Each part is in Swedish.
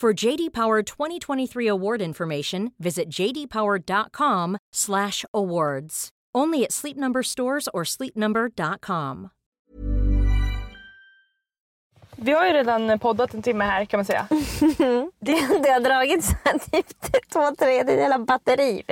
For JD Power 2023 award information, visit jdpower.com/awards. Only at Sleep Number stores or sleepnumber.com. Vi har ju redan poddat en timme här kan man säga. Det, det har dragit så här typ två tredjedelar batteri.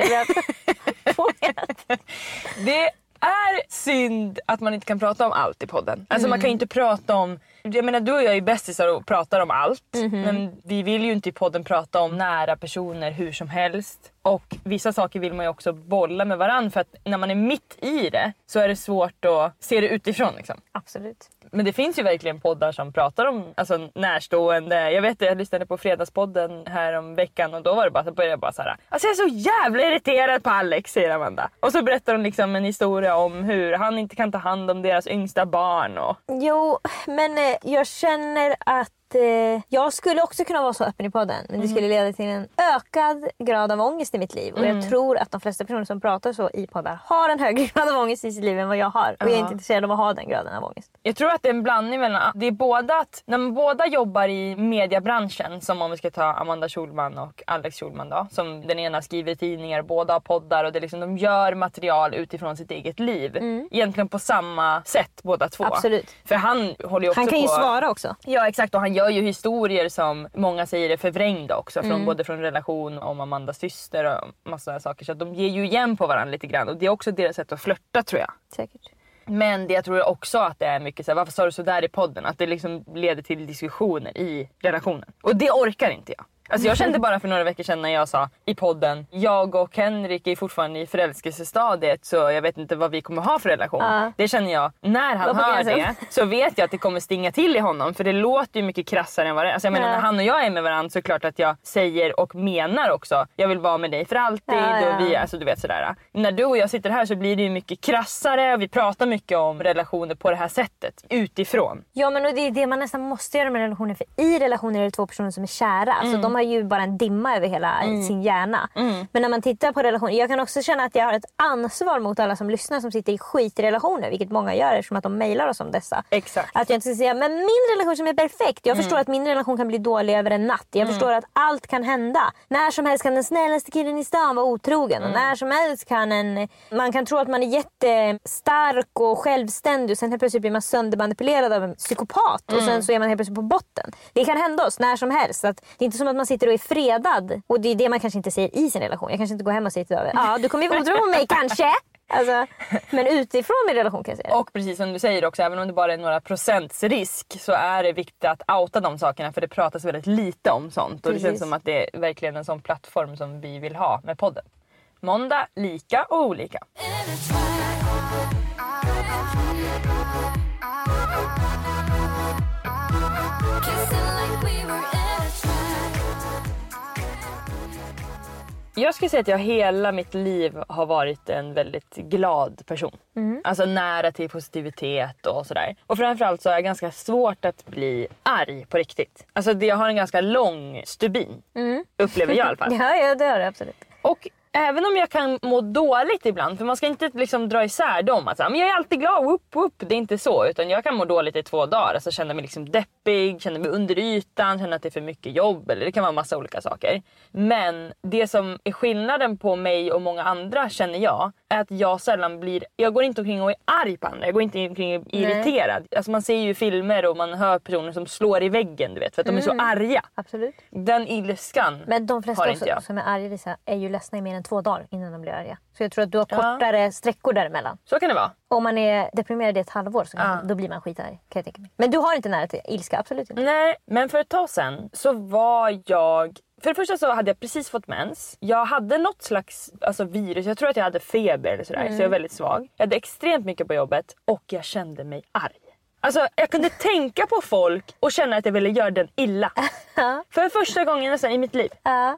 Det är synd att man inte kan prata om allt i podden. Alltså man kan ju inte prata om... Jag menar du och jag är bästisar och pratar om allt. Men vi vill ju inte i podden prata om nära personer hur som helst. Och vissa saker vill man ju också bolla med varandra för att när man är mitt i det så är det svårt att se det utifrån. Liksom. Absolut. Men det finns ju verkligen poddar som pratar om alltså, närstående. Jag vet jag lyssnade på Fredagspodden här om veckan och då var det bara, så började jag bara såhär. Alltså jag är så jävla irriterad på Alex säger Amanda. Och så berättar hon liksom en historia om hur han inte kan ta hand om deras yngsta barn. Och... Jo, men eh, Eh, jag känner att eh, jag skulle också kunna vara så öppen i podden. Men det skulle leda till en ökad grad av ångest i mitt liv. Och jag tror att de flesta personer som pratar så i poddar har en högre grad av ångest i sitt liv än vad jag har. Och jag är inte intresserad av att ha den graden av ångest. Jag tror att det är en blandning mellan, det är båda att när man båda jobbar i mediebranschen som om vi ska ta Amanda Schulman och Alex Schulman då. Som den ena skriver i tidningar, båda har poddar och det är liksom, de gör material utifrån sitt eget liv. Egentligen på samma sätt båda två. Absolut. För han håller ju också Han kan ju på... svara också. Ja exakt och han gör ju historier som många säger är förvrängda också. Från, Både från relation om Amandas syster och massa saker. Så de ger ju igen på varandra lite grann. Och det är också deras sätt att flörta tror jag. Säkert. Men det jag tror också att det är mycket såhär, varför sa du sådär i podden? Att det liksom leder till diskussioner i relationen. Och det orkar inte jag. Alltså jag kände bara för några veckor sedan när jag sa i podden, jag och Henrik är fortfarande i förälskelsestadiet så jag vet inte vad vi kommer ha för relation. Ja. Det känner jag, när han hör det så vet jag att det kommer stinga till i honom för det låter ju mycket krassare än vad det är. Alltså jag menar Ja. när han och jag är med varandra så är det klart att jag säger och menar också, jag vill vara med dig för alltid Ja, ja. och vi, alltså du vet sådär. När du och jag sitter här så blir det ju mycket krassare och vi pratar mycket om relationer på det här sättet utifrån. Ja men och det är det man nästan måste göra med relationer. För i relationer är det två personer som är kära. Alltså, de har ju bara en dimma över hela sin hjärna. Men när man tittar på relationer. Jag kan också känna att jag har ett ansvar mot alla som lyssnar som sitter i skitrelationer. Vilket många gör eftersom att de mejlar oss om dessa. Exakt. Att jag inte ska säga men min relation som är perfekt. Jag förstår att min relation kan bli dålig över en natt. Jag förstår att allt kan hända. När som helst kan den snällaste killen i stan vara otrogen. Och när som helst kan en... Man kan tro att man är jättestark och självständig och sen helt plötsligt blir man söndermanipulerad av en psykopat. Och sen så är man helt plötsligt på botten. Det kan hända oss när som helst. Att det är inte som att man sitter och är fredad. Och det är det man kanske inte säger i sin relation. Jag kanske inte går hem och säger till David ja du kommer ju vara otrogen mot mig kanske. Alltså, men utifrån min relation kan jag säga det. Och precis som du säger också, även om det bara är några procents risk så är det viktigt att outa de sakerna för det pratas väldigt lite om sånt. Och det Precis. känns som att det är verkligen en sån plattform som vi vill ha med podden. Måndag, lika och olika. Jag skulle säga att jag hela mitt liv har varit en väldigt glad person. Alltså nära till positivitet och sådär. Och framförallt så har jag ganska svårt att bli arg på riktigt. Alltså jag har en ganska lång stubin. Upplever jag i alla fall. Ja, ja det har du absolut. Och även om jag kan må dåligt ibland, för man ska inte liksom dra isär dem. Att men jag är alltid glad, whoop, whoop. Det är inte så. Utan jag kan må dåligt i två dagar. Alltså känna mig liksom deppig, känna mig under ytan, känna att det är för mycket jobb. Eller det kan vara massa olika saker. Men det som är skillnaden på mig och många andra känner jag, att jag sällan blir... Jag går inte omkring och är arg på andra. Jag går inte omkring och är irriterad. Alltså man ser ju filmer och man hör personer som slår i väggen, du vet. För att de är så arga. Absolut. Den ilskan Men de flesta har inte jag. som är arga Lisa, är ju ledsna i mer än två dagar innan de blir arga. Så jag tror att du har kortare sträckor däremellan. Så kan det vara. Om man är deprimerad i ett halvår så kan, då blir man skitarg. Kan jag tänka mig. Men du har inte nära till ilska, absolut inte. Nej, men för ett tag sen så var jag... För det första så hade jag precis fått mens. Jag hade något slags alltså, virus, jag tror att jag hade feber eller sådär. Så jag är väldigt svag. Jag hade extremt mycket på jobbet och jag kände mig arg. Alltså jag kunde tänka på folk och känna att jag ville göra den illa. För första gången nästan i mitt liv.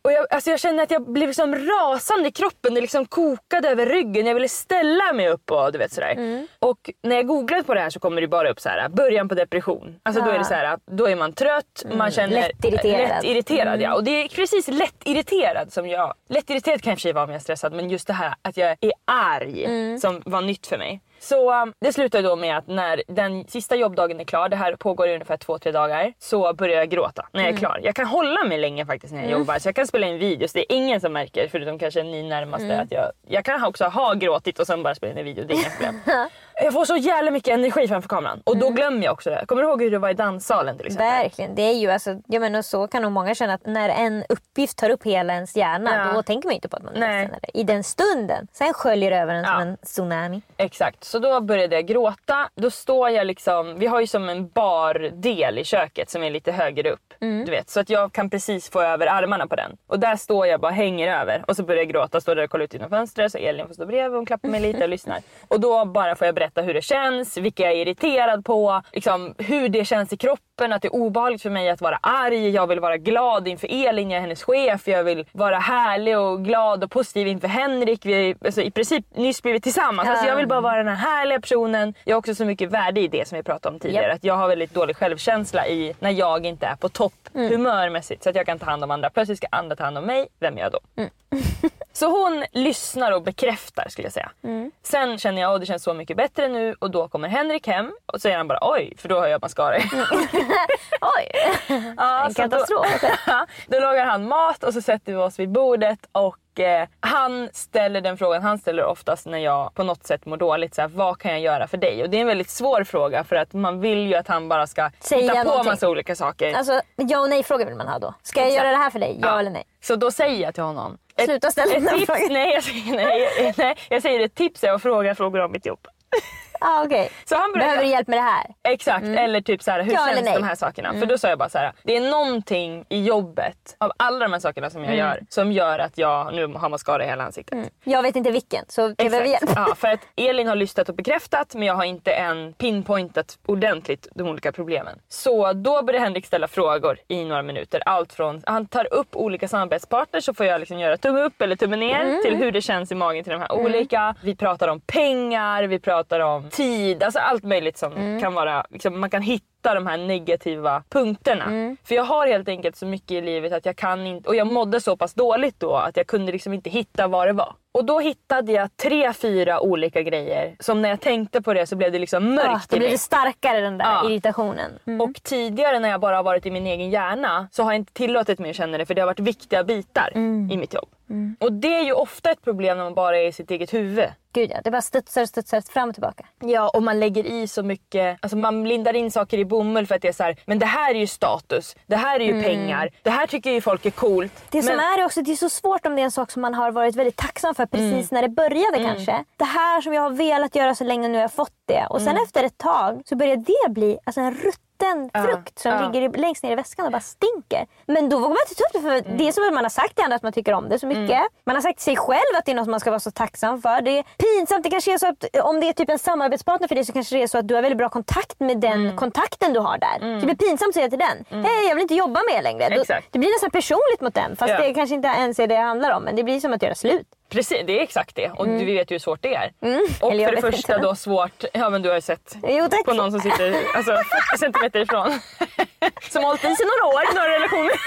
Och jag, alltså jag kände att jag blev liksom rasande i kroppen. Det liksom kokade över ryggen. Jag ville ställa mig upp och du vet sådär. Och när jag googlade på det här så kommer det bara upp så här början på depression. Alltså då är det så här, då är man trött, man känner Lättirriterad. lätt irriterad ja. Och det är precis lätt irriterad som jag. Lätt irriterad kan jag i och för sig vara om jag är stressad men just det här att jag är arg som var nytt för mig. Så um, det slutade då med att när den sista jobbdagen är klar, det här pågår i ungefär två, tre dagar, så börjar jag gråta när jag är klar. Jag kan hålla mig länge faktiskt när jag jobbar så jag kan spela in videos. Det är ingen som märker förutom kanske ni närmaste att jag, jag kan också ha gråtit och sen bara spela in en video. Det är inga problem. jag får så jävla mycket energi framför kameran och då glömmer jag också det. Kommer du ihåg hur det var i danssalen till exempel? Verkligen. Det är ju alltså, jag menar, så kan nog många känna att när en uppgift tar upp hela ens hjärna Ja. då tänker man inte på att man är Nej. ledsen. Eller? I den stunden. Sen sköljer det över en som Ja. en tsunami. Exakt, så då började jag gråta. Då står jag liksom, vi har ju som en bardel i köket som är lite högre upp. Du vet, så att jag kan precis få över armarna på den. Och där står jag bara hänger över och så börjar jag gråta. Står där och kollar ut genom fönstret så Elin får stå bredvid och klappa mig lite och lyssnar. Och då bara får jag berätta hur det känns, vilka jag är irriterad på, liksom, hur det känns i kroppen, att det är obehagligt för mig att vara arg. Jag vill vara glad inför Elin, jag är hennes chef. Jag vill vara härlig och glad och positiv inför Henrik. Vi har alltså, i princip nyss blivit tillsammans. Alltså, jag vill bara vara den här härliga personen. Jag har också så mycket värde i det som vi pratade om tidigare. Japp. Att jag har väldigt dålig självkänsla i när jag inte är på topp humörmässigt. Så att jag kan ta hand om andra. Plötsligt ska andra ta hand om mig. Vem är jag då? Så hon lyssnar och bekräftar skulle jag säga. Sen känner jag att det känns så mycket bättre nu och då kommer Henrik hem och säger han bara oj för då har jag mascara i. Oj! Ja, En katastrof. Då, då lagar han mat och så sätter vi oss vid bordet och eh, han ställer den frågan han ställer oftast när jag på något sätt mår dåligt. Så här, vad kan jag göra för dig? Och det är en väldigt svår fråga för att man vill ju att han bara ska Säga hitta på någonting. massa olika saker. Alltså ja och nej frågor vill man ha då. Ska jag Exakt. göra det här för dig? Ja, Ja. eller nej? Så då säger jag till honom. ett- Sluta ställa den tips, frågan. nej, jag säger, nej, nej, jag säger ett tips är att fråga frågor om mitt jobb. Ah, okej. Så han började- Behöver du hjälp med det här? Exakt, eller typ så här, hur Mm. Ja känns? Mm. de här sakerna? För då sa jag bara så här, det är någonting i jobbet av alla de här sakerna som jag Mm. gör som gör att jag nu har mascara i hela ansiktet. Jag vet inte vilken så jag behöver hjälp. Ja, för att Elin har lystat och bekräftat men jag har inte än pinpointat ordentligt de olika problemen. Så då börjar Henrik ställa frågor i några minuter. Allt från, han tar upp olika samarbetspartners så får jag liksom göra tumme upp eller tumme ner Mm. till hur det känns i magen till de här olika. Vi pratar om pengar, vi pratar om tid, alltså allt möjligt som Mm. kan vara, liksom, man kan hitta de här negativa punkterna. Mm. För jag har helt enkelt så mycket i livet att jag kan inte, och jag mådde så pass dåligt då att jag kunde liksom inte hitta vad det var. Och då hittade jag tre, fyra olika grejer som när jag tänkte på det så blev det liksom mörkt Ah, då i mig. det starkare den där Ja. irritationen. Mm. Och tidigare när jag bara har varit i min egen hjärna så har jag inte tillåtit mig att känna det för det har varit viktiga bitar Mm. i mitt jobb. Och det är ju ofta ett problem när man bara är i sitt eget huvud. Gud ja, det bara studsar studsar fram och tillbaka. Ja, och man lägger i så mycket. Alltså man lindar in saker i bomull för att det är så här, men det här är ju status. Det här är ju pengar. Det här tycker ju folk är coolt. Mm. Det som men, är det också, det är så svårt om det är en sak som man har varit väldigt tacksam för precis när det började kanske. Det här som jag har velat göra så länge, nu har jag fått det. Och sen efter ett tag så börjar det bli alltså, en rutten liten frukt som ligger längst ner i väskan och bara stinker. Men då vågar man inte ta upp det för Mm. det är som att man har sagt till andra att man tycker om det så mycket. Man har sagt till sig själv att det är något man ska vara så tacksam för. Det är pinsamt. Det kanske är så att om det är typ en samarbetspartner för dig så kanske det är så att du har väldigt bra kontakt med den Mm. kontakten du har där. Det blir pinsamt att säga till den. Hej jag vill inte jobba med er längre. Då, det blir nästan personligt mot den fast Ja. det kanske inte ens är det det handlar om. Men det blir som att göra slut. Precis, det är exakt det. Och vi vet ju hur svårt det är. Och Mm. Jag för det första då svårt, ja men du har ju sett Jo, på någon som sitter alltså, 40 centimeter ifrån. som har hållit i sig några år några relationer.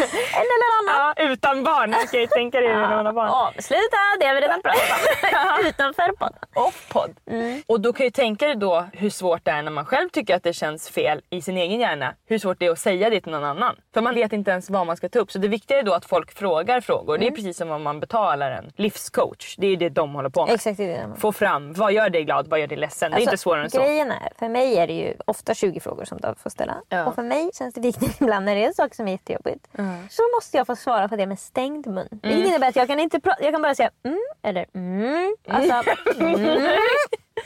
En eller annan. Ja, utan barn. Jag kan ju tänka dig när man har barn. Avsluta, det har vi redan pratat om. Utanför podden. Off-podd. Mm. Och då kan ju tänka dig då hur svårt det är när man själv tycker att det känns fel i sin egen hjärna. Hur svårt det är att säga det till någon annan. För man vet inte ens vad man ska ta upp. Så det viktiga är då att folk frågar frågor. Mm. Det är precis som om man betalar en livscoach. Det är ju det de håller på med. Exakt, det är det. Få fram, vad gör dig glad, vad gör dig ledsen? det är inte svårare än så. Alltså, Grejen är, för mig är det ju ofta 20 frågor som du får ställa. Ja. Och för mig känns det viktigt ibland när det är saker som är jättejobbigt. Så måste jag få svara på det med stängd mun. Vilket innebär att jag kan, inte jag kan bara säga mm eller mm. Alltså, mm.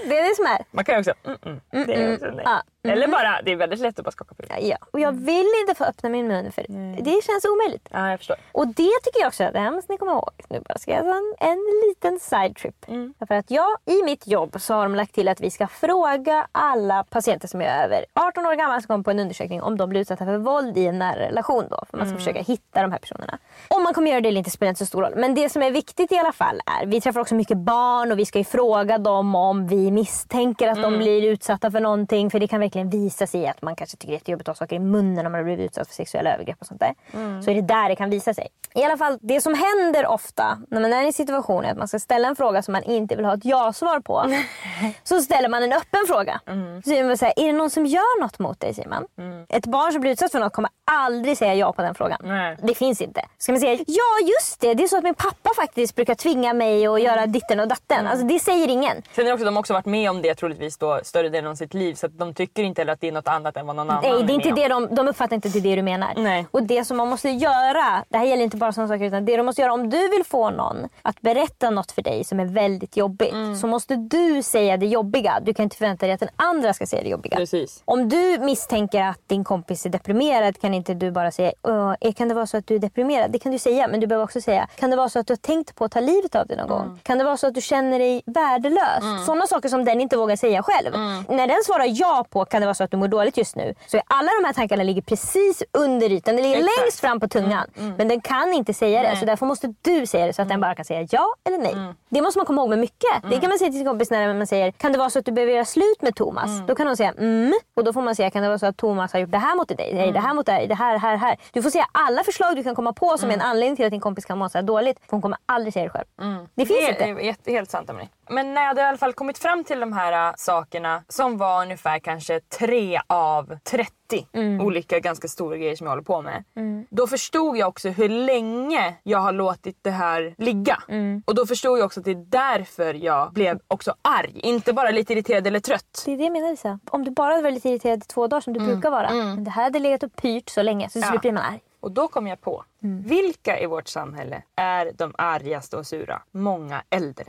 Det är det som är. Man kan ju också mm, mm. Det är också nej. Ja. Eller bara, det är väldigt lätt att bara skaka på huvudet. Ja. Och jag vill inte få öppna min mun för det känns omöjligt. Ja, jag förstår. Och det tycker jag också, det här måste ni komma ihåg. Nu bara ska jag ta en, en liten side trip. Mm. För att jag, i mitt jobb så har de lagt till att vi ska fråga alla patienter som är över 18 år gamla som kommer på en undersökning om de blir utsatta för våld i en nära relation. Då, för man Mm. ska försöka hitta de här personerna. Om man kommer göra det eller inte spelar inte så stor roll. Men det som är viktigt i alla fall är, vi träffar också mycket barn och vi ska ju fråga dem om vi misstänker att Mm. de blir utsatta för någonting. För det kan verkligen visa sig att man kanske tycker det är jättejobbigt att ha saker i munnen om man har blivit utsatt för sexuella övergrepp och sånt där. Mm. Så är det där det kan visa sig. I alla fall, det som händer ofta när man är i en situation är att man ska ställa en fråga som man inte vill ha ett ja-svar på. så ställer man en öppen fråga. Mm. Så säger man här, är det någon som gör något mot dig Simon? Ett barn som blir utsatt för något kommer aldrig säga ja på den frågan. Nej. Det finns inte. Ska man säga ja just det, det är så att min pappa faktiskt brukar tvinga mig att göra ditten och datten. Alltså det säger ingen. Sen är också, de har också varit med om det troligtvis då större delen av sitt liv så de tycker inte heller att det är något annat än vad någon annan Nej, det är inte det de, de uppfattar inte är det du menar. Nej. Och det som man måste göra, det här gäller inte bara sådana saker utan det du måste göra om du vill få någon att berätta något för dig som är väldigt jobbigt Mm. så måste du säga det jobbiga. Du kan inte förvänta dig att den andra ska säga det jobbiga. Precis. Om du misstänker att din kompis är deprimerad kan inte du bara säga "Åh, eh, kan det vara så att du är deprimerad? Det kan du säga men du behöver också säga kan det vara så att du har tänkt på att ta livet av dig någon gång? Kan det vara så att du känner dig värdelös? Sådana saker som den inte vågar säga själv. När den svarar ja på kan det vara så att du mår dåligt just nu så är alla de här tankarna ligger precis under ytan. Det ligger Exakt. längst fram på tungan. Men den kan inte säga det så därför måste du säga det så att den bara kan säga ja eller nej. Det måste man komma ihåg med mycket. Det kan man säga till sin kompis när man säger kan det vara så att du behöver göra slut med Thomas? Då kan hon säga mm. Och då får man säga kan det vara så att Thomas har gjort det här mot dig? Nej, det här mot dig, det här, här, här. Du får säga alla förslag du kan komma på som är en anledning till att din kompis kan må så här dåligt. För hon kommer aldrig säga det själv. Det finns Det inte. är jätte- helt sant Emelie. Men när jag hade i alla fall kommit fram till de här äh, sakerna som var ungefär kanske tre av 30 Mm. olika ganska stora grejer som jag håller på med. Då förstod jag också hur länge jag har låtit det här ligga. Mm. Och då förstod jag också att det är därför jag blev också arg. Inte bara lite irriterad eller trött. Det är det jag menar Lisa. Om du bara hade varit lite irriterad i två dagar som du brukar vara. Men det här hade legat och pyrt så länge så till Ja. blir man arg. Och då kom jag på, Mm. vilka i vårt samhälle är de argaste och sura? Många äldre.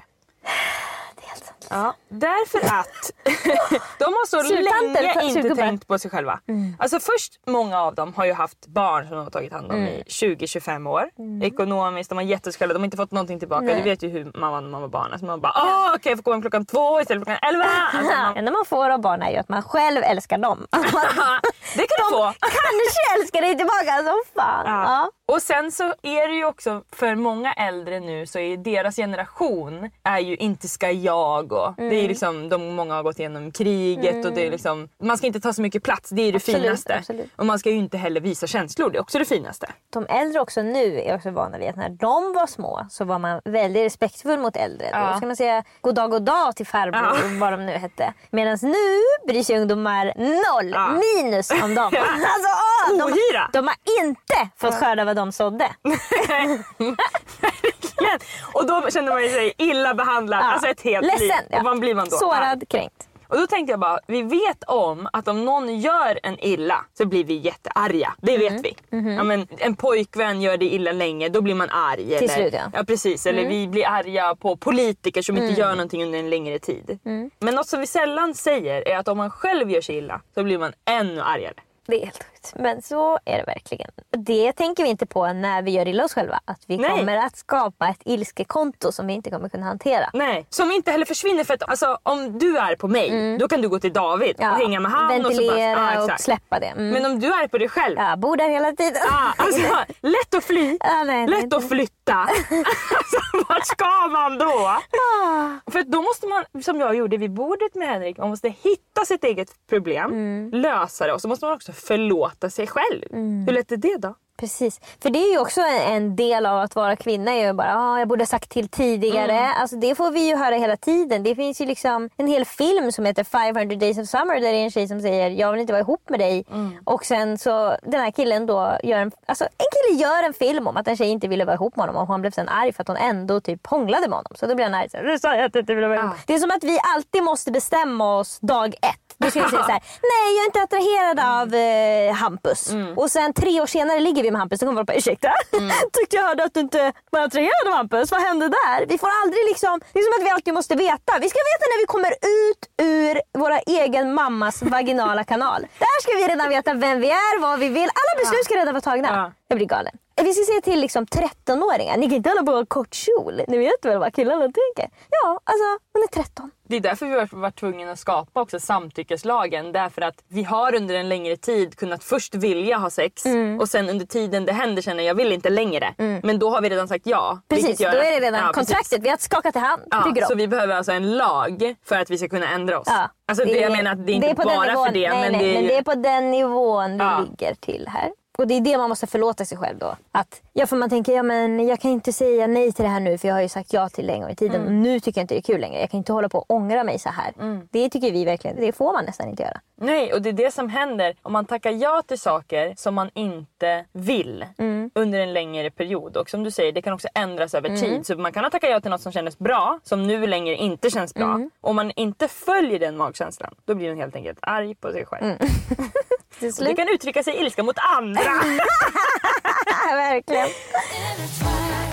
Helt sant. Ja, därför att de har så länge inte tänkt på sig själva. Alltså först, många av dem har ju haft barn som de har tagit hand om i 20-25 år. Ekonomiskt, de har jätteskulder, de har inte fått någonting tillbaka. Nej. Du vet ju hur man var när man var barn. Alltså man bara åh okej jag får gå hem klockan två istället för klockan elva. Alltså, man, enda man får av barn är ju att man själv älskar dem. det kan du få. Kanske älskar dig tillbaka som fan. Ja. Och sen så är det ju också för många äldre nu så är deras generation är ju inte ska jag och det är ju liksom de många har gått igenom kriget och det är liksom man ska inte ta så mycket plats, det är det Absolut, finaste. absolut. Och man ska ju inte heller visa känslor, det är också det finaste. De äldre också nu är också vana vid att när de var små så var man väldigt respektfull mot äldre. Ja. Då ska man säga god dag god dag till farbror vad de nu hette. Medan nu bryr sig ungdomar noll Ja. minus om dem. Alltså, åh, de, Ohyra. de har inte fått skörda vad de sådde. Verkligen. Och då känner man sig illa behandlad, Ja. alltså ett helt Ledsen. liv. ja. Och vad blir man då? Sårad, kränkt. Och då tänkte jag bara, vi vet om att om någon gör en illa så blir vi jättearga. Det Mm. vet vi. Ja, men en pojkvän gör det illa länge, då blir man arg. Till eller, slut, ja. Mm. ja precis, eller vi blir arga på politiker som inte gör någonting under en längre tid. Mm. Men något som vi sällan säger är att om man själv gör sig illa så blir man ännu argare. Det är helt sjukt. Men så är det verkligen. Det tänker vi inte på när vi gör illa oss själva. Att vi Nej. kommer att skapa ett ilskekonto som vi inte kommer kunna hantera. Nej, som inte heller försvinner för att alltså, om du är på mig då kan du gå till David Mm. Ja, och hänga med han och så bara, ventilera ja, och exakt. släppa det. Mm. Men om du är på dig själv Ja, bor där hela tiden. Ah, alltså, lätt att fly, Ja, nej, nej, lätt att flytta. alltså, vart ska man då? Ah. För då måste man, som jag gjorde vid bordet med Henrik, man måste hitta sitt eget problem, Mm. lösa det och så måste man också förlåta sig själv. Mm. Hur lätt är det då? Precis. För det är ju också en, del av att vara kvinna. Är ju bara, ah, jag borde ha sagt till tidigare. Mm. Alltså, det får vi ju höra hela tiden. Det finns ju liksom en hel film som heter 500 days of summer. Där det är en tjej som säger jag vill inte vara ihop med dig. Mm. Och sen så den här killen då gör en, alltså, en kille gör en film om att en tjej inte ville vara ihop med honom. Och han blev sen arg för att hon ändå typ hånglade med honom. Så då blir han arg. Så du sa ju att du inte ville vara ihop. Ah. Det är som att vi alltid måste bestämma oss dag ett. Du ska säga så här, nej jag är inte attraherad av eh, Hampus. Och sen tre år senare ligger vi med Hampus och kommer bara ursäkta? Tyckte jag hörde att du inte var attraherad av Hampus. Vad hände där? Vi får aldrig liksom, det är som att vi alltid måste veta. Vi ska veta när vi kommer ut ur våra egen mammas vaginala kanal. Där ska vi redan veta vem vi är, vad vi vill. Alla beslut ska redan vara tagna. Ja. Jag blir galen. Vi ska säga till liksom 13-åringar, ni kan inte hålla på kort kjol. Ni vet väl vad killarna tänker? Ja, alltså hon är 13. Det är därför vi har varit tvungna att skapa också samtyckeslagen. Därför att vi har under en längre tid kunnat först vilja ha sex Mm. och sen under tiden det händer känner jag vill inte längre. Men då har vi redan sagt ja. Precis, då är det redan ja, precis. kontraktet. Vi har skakat i hand. Ja, så vi behöver alltså en lag för att vi ska kunna ändra oss. Ja, Alltså det, jag menar att det är inte på den bara för det. Nej, men, nej, det är men ju... det är på den nivån vi ligger till här. Och det är det man måste förlåta sig själv då. Att, ja, för man tänker, ja, men jag kan inte säga nej till det här nu för jag har ju sagt ja till det en gång i tiden. Mm. Och nu tycker jag inte det är kul längre. Jag kan inte hålla på och ångra mig så här. Det tycker vi verkligen, det får man nästan inte göra. Nej, och det är det som händer om man tackar ja till saker som man inte vill Mm. under en längre period. Och som du säger, det kan också ändras över Mm. tid. Så man kan ha tackat ja till något som kändes bra, som nu längre inte känns bra. Mm. Om man inte följer den magkänslan, då blir man helt enkelt arg på sig själv. Till det slut. kan uttrycka sig ilska mot andra. verkligen.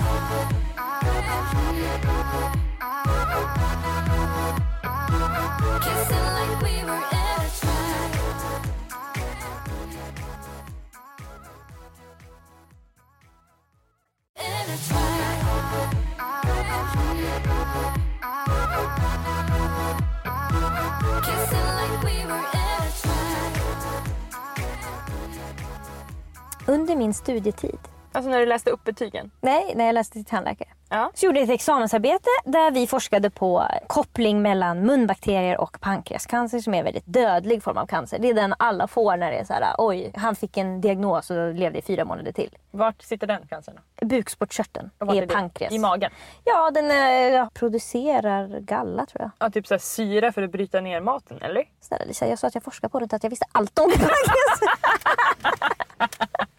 min studietid, alltså när du läste upp betygen. nej, när jag läste till tandläkare. Ja. Så gjorde jag ett examensarbete där vi forskade på koppling mellan munbakterier och pankreascancer som är en väldigt dödlig form av cancer. Det är den alla får när det är så här, oj, han fick en diagnos och levde i fyra månader till. Vart sitter den cancern? Bukspottkörteln Och är är pankreas. I magen? Ja, den eh, producerar galla tror jag. Ja, typ så syra för att bryta ner maten, eller? Snälla Lisa, jag sa att jag forskar på det, inte att jag visste allt om pankreas.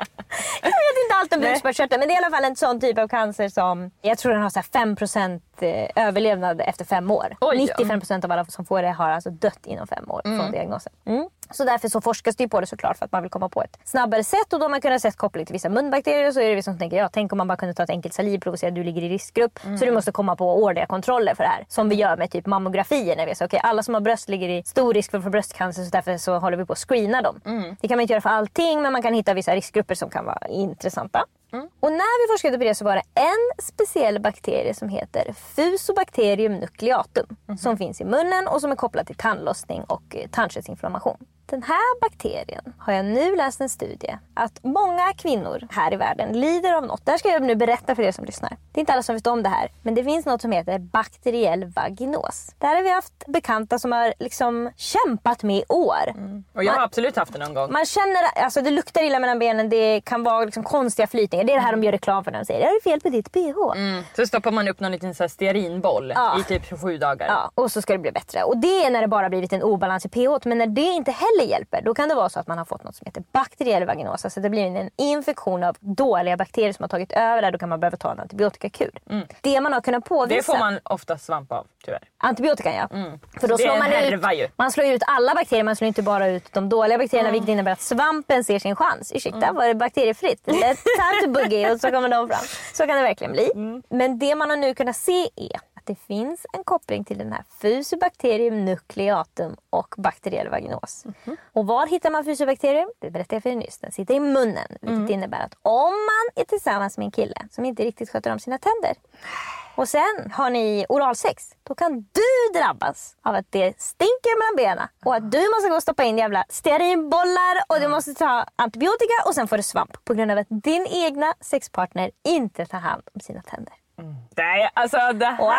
jag vet inte allt om bukspottkörteln men det är i alla fall en sån typ av cancer som jag tror den har så här 5% eh, överlevnad efter fem år. Oj, ja. 95% av alla som får det har alltså dött inom fem år från diagnosen. Mm. Så därför så forskas det på det såklart för att man vill komma på ett snabbare sätt och då har man kunnat sett koppling till vissa munbakterier så är det vissa som tänker ja tänk om man bara kunde ta ett enkelt salivprov och säga att du ligger i riskgrupp så du måste komma på årliga kontroller för det här. Som vi gör med typ mammografier när vi säger okej alla som har bröst ligger i stor risk för att få bröstcancer så därför så håller vi på att screena dem. Det kan man inte göra för allting men man kan hitta vissa riskgrupper som kan vara intressanta. Och när vi forskade på det så var det en speciell bakterie som heter Fusobacterium nucleatum. Som finns i munnen och som är kopplad till tandlossning och eh, tandköttsinflammation. Den här bakterien har jag nu läst en studie att många kvinnor här i världen lider av något. Det här ska jag nu berätta för er som lyssnar. Det är inte alla som vet om det här. Men det finns något som heter bakteriell vaginos. Det här har vi haft bekanta som har liksom kämpat med i år. Och jag har absolut haft det någon gång. Man känner, alltså det luktar illa mellan benen, det kan vara liksom konstiga flytningar. Det är det här de gör reklam för när de säger det är fel på ditt bh. Mm. Så stoppar man upp någon liten så här stearinboll Ja. i typ sju dagar. Ja, och så ska det bli bättre. Och det är när det bara blivit en obalans i pH. Men när det inte heller heller hjälper, då kan det vara så att man har fått något som heter bakteriell vaginos. Alltså det blir en infektion av dåliga bakterier som har tagit över där. Då kan man behöva ta en antibiotikakur. Det man har kunnat påvisa... Det får man ofta svamp av tyvärr. Antibiotikan ja. För då slår man, härva ju. ut, man slår ut alla bakterier, man slår inte bara ut de dåliga bakterierna vilket innebär att svampen ser sin chans. Ursäkta, var det bakteriefritt? Let time to boogie och så kommer de fram. Så kan det verkligen bli. Men det man har nu kunnat se är det finns en koppling till den här Fusobacterium nucleatum och bakteriell vaginos. Och var hittar man Fusobacterium? Det berättade jag för er nyss. Den sitter i munnen. Vilket innebär att om man är tillsammans med en kille som inte riktigt sköter om sina tänder och sen har ni oralsex, då kan du drabbas av att det stinker mellan benen och att du måste gå och stoppa in jävla stearinbollar och du måste ta antibiotika och sen får du svamp på grund av att din egna sexpartner inte tar hand om sina tänder. Nej, alltså det här Och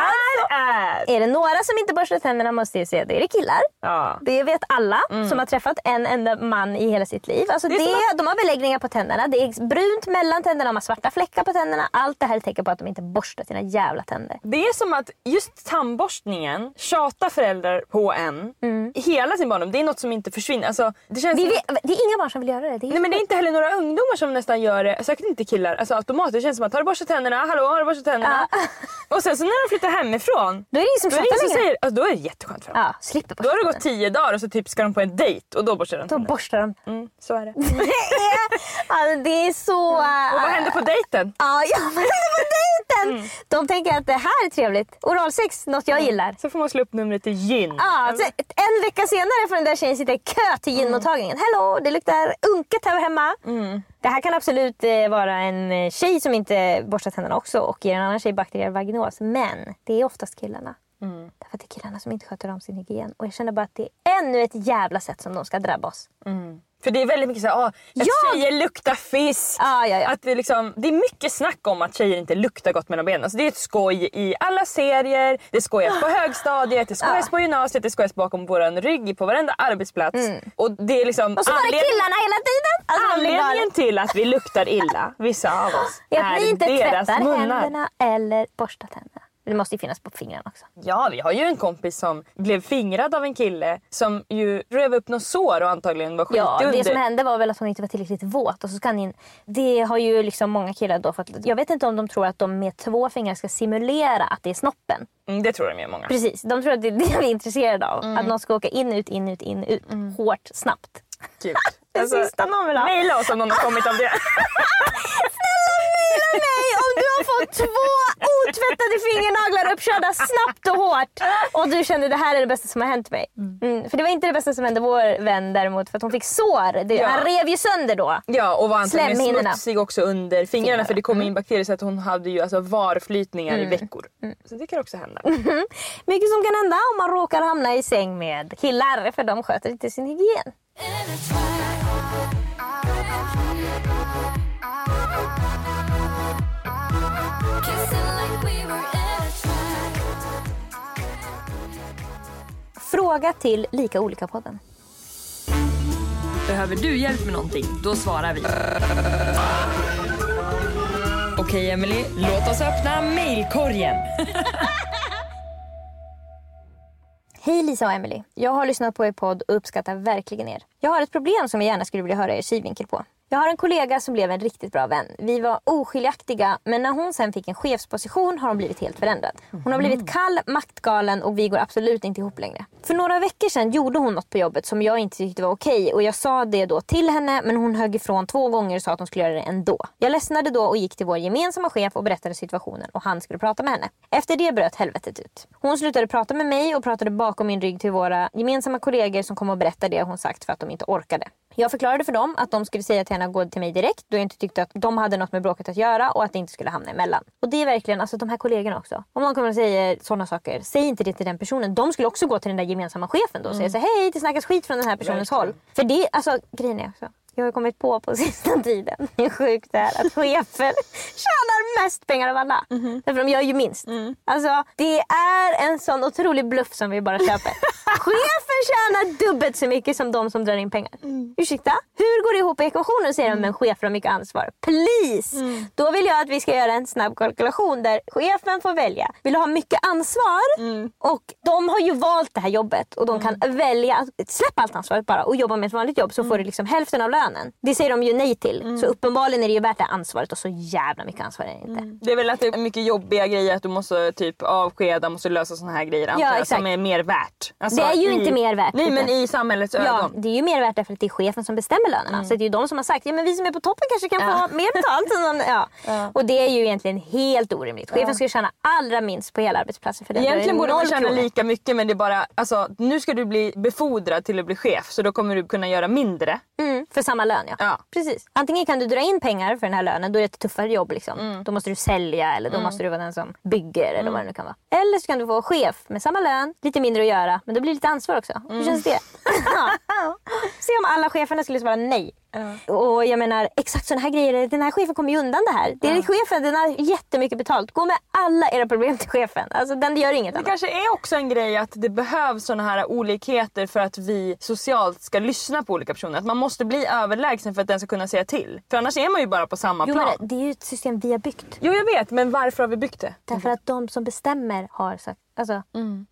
är... Är det några som inte borstar tänderna måste jag säga, det är det killar. Ja. Det vet alla som har träffat en enda man i hela sitt liv. Alltså det Mm. är som De har beläggningar på tänderna, det är brunt mellan tänderna, de har svarta fläckar på tänderna. Allt det här är tecken på att de inte borstar sina jävla tänder. Det är som att just tandborstningen tjatar föräldrar på en hela sin barndom. Det är något som inte försvinner. Alltså, det, känns Det som... är, det är inga barn som vill göra det. det är Nej men det är inte heller några ungdomar som nästan gör det, säkert inte killar, alltså automatiskt. Det känns som att har du borstat tänderna? Hallå har du borstat tänderna? Och sen så när de flyttar hemifrån, Då är det ingen som som längre. säger, alltså, då är det jätteskönt för dem. Ja, slipper Då har det gått tio dagar och så typ ska de på en dejt och då borstar de Då borstar de. Mm, så är det. alltså, det är så... Och vad händer på dejten? Ja, ja, vad händer på dejten? De tänker att det här är trevligt. Oralsex, något jag gillar. Så får man slå upp numret till gin. Ja, så en vecka senare får den där tjejen sitta i kö till ginmottagningen. Hello, det luktar unket här hemma. Det här kan absolut eh, vara en eh, tjej som inte borstar tänderna också och ger en annan tjej bakteriell vaginos. Men det är oftast killarna. Därför att det är killarna som inte sköter om sin hygien. Och jag känner bara att det är ännu ett jävla sätt som de ska drabba oss. För det är väldigt mycket såhär, ah, att Ja! tjejer luktar fisk. Ja, ja, ja. Att det, liksom, det är mycket snack om att tjejer inte luktar gott mellan benen. Alltså det är ett skoj i alla serier, det skojas på högstadiet, det skojas på gymnasiet, det skojas bakom vår rygg på varenda arbetsplats. Och det är liksom Mm. Och så var det killarna hela tiden. Alltså. Anledningen till att vi luktar illa, vissa av oss, är att vi inte deras tvättar munnar. händerna eller borstar tänderna. Det måste ju finnas på fingrarna också. Ja, vi har ju en kompis som blev fingrad av en kille som ju rev upp något sår och antagligen var skitig Ja, det som hände var väl att hon inte var tillräckligt våt. Och så ska in. Det har ju liksom många killar då fått. Jag vet inte om de tror att de med två fingrar ska simulera att det är snoppen. Mm, det tror de ju många. Precis, de tror att det är det vi är intresserade av. Att någon ska åka in, ut, in, ut, in, ut. Hårt, snabbt. Gud. Det sista någon vill ha. Mejla oss om någon har kommit av det. Mejla mig om du har fått två otvättade fingernaglar uppkörda snabbt och hårt. Och du kände det här är det bästa som har hänt mig. Mm. För det var inte det bästa som hände vår vän däremot för att hon fick sår. Det, Ja. Han rev ju sönder då. Ja, och var antagligen smutsig också under fingrarna för det kom in bakterier så att hon hade ju alltså varflytningar i veckor. Så det kan också hända. Mycket som kan hända om man råkar hamna i säng med killar för de sköter inte sin hygien. Fråga till Lika olika-podden. Behöver du hjälp med någonting? Då svarar vi. Okej, Emily, låt oss öppna mailkorgen. Hej Lisa och Emily. Jag har lyssnat på er podd och uppskattar verkligen er. Jag har ett problem som jag gärna skulle vilja höra er synvinkel på. Jag har en kollega som blev en riktigt bra vän. Vi var oskiljaktiga men när hon sen fick en chefsposition har hon blivit helt förändrad. Hon har blivit kall, maktgalen och vi går absolut inte ihop längre. För några veckor sedan gjorde hon något på jobbet som jag inte tyckte var okej och jag sa det då till henne men hon högg ifrån två gånger och sa att hon skulle göra det ändå. Jag ledsnade då och gick till vår gemensamma chef och berättade situationen och han skulle prata med henne. Efter det bröt helvetet ut. Hon slutade prata med mig och pratade bakom min rygg till våra gemensamma kollegor som kom och berättade det hon sagt för att de inte orkade. Jag förklarade för dem att de skulle säga till henne att gå till mig direkt då jag inte tyckte att de hade något med bråket att göra och att det inte skulle hamna emellan. Och det är verkligen, alltså de här kollegorna också. Om någon kommer och säger sådana saker, säg inte det till den personen. De skulle också gå till den där gemensamma chefen då och säga så hej det snackas skit från den här personens håll. För det, alltså grejen är också. Jag har kommit på på sista tiden hur sjukt det är att chefer tjänar mest pengar av alla. Därför de gör ju minst. Alltså det är en sån otrolig bluff som vi bara köper. Chefen tjänar dubbelt så mycket som de som drar in pengar. Ursäkta? Hur går det ihop i ekvationen säger de men chefer har mycket ansvar. Please! Då vill jag att vi ska göra en snabb kalkylation där chefen får välja. Vill ha mycket ansvar? Och de har ju valt det här jobbet och de kan välja att släppa allt ansvaret bara och jobba med ett vanligt jobb så får du liksom hälften av lönen. Det säger de ju nej till. Så uppenbarligen är det ju värt det ansvaret och så jävla mycket ansvar är det inte. Det är väl att det är mycket jobbiga grejer att du måste typ avskeda, måste lösa såna här grejer antar jag, exakt. som är mer värt. Alltså, Det är ju i, inte mer värt, Nej men i samhällets Ja, ögon. det är ju mer värt därför att det är chefen som bestämmer lönerna. Så det är ju de som har sagt ja, men vi som är på toppen kanske kan få mer betalt. än de- ja. Och det är ju egentligen helt orimligt. Chefen ska ju tjäna allra minst på hela arbetsplatsen. För det Egentligen borde man tjäna kronor. lika mycket men det är bara, alltså nu ska du bli befordrad till att bli chef så då kommer du kunna göra mindre. Mm, för samma lön ja. Ja. Precis. Antingen kan du dra in pengar för den här lönen, då är det ett tuffare jobb. Liksom. Mm. Då måste du sälja eller då måste du vara den som bygger eller vad det nu kan vara. Eller så kan du få chef med samma lön, lite mindre att göra, men då blir det lite ansvar också. Mm. Hur känns det? Ja. Se om alla cheferna skulle svara nej. Och jag menar exakt sådana här grejer, den här chefen kommer ju undan det här. Det är chefen, den har jättemycket betalt. Gå med alla era problem till chefen. Alltså den gör inget Det annat. kanske är också en grej att det behövs såna här olikheter för att vi socialt ska lyssna på olika personer. Att man måste bli överlägsen för att den ska kunna säga till. För annars är man ju bara på samma Jo, plan. men det är ju ett system vi har byggt. Jo jag vet men varför har vi byggt det? Därför att de som bestämmer har sagt... Alltså,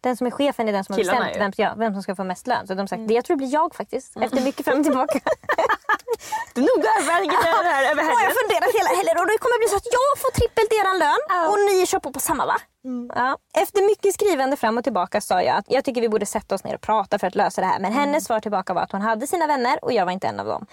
Den som är chefen är den som har Killarna bestämt ju. vem, ja, vem som ska få mest lön. Så de har sagt, jag tror det blir jag faktiskt. Efter mycket fram och tillbaka. Du noga överväger det här över Och jag har helgen. funderat hela helgen och det kommer bli så att jag får trippelt eran lön och ni på på samma va? Ja. Efter mycket skrivande fram och tillbaka sa jag att jag tycker vi borde sätta oss ner och prata för att lösa det här. Men hennes svar tillbaka var att hon hade sina vänner och jag var inte en av dem.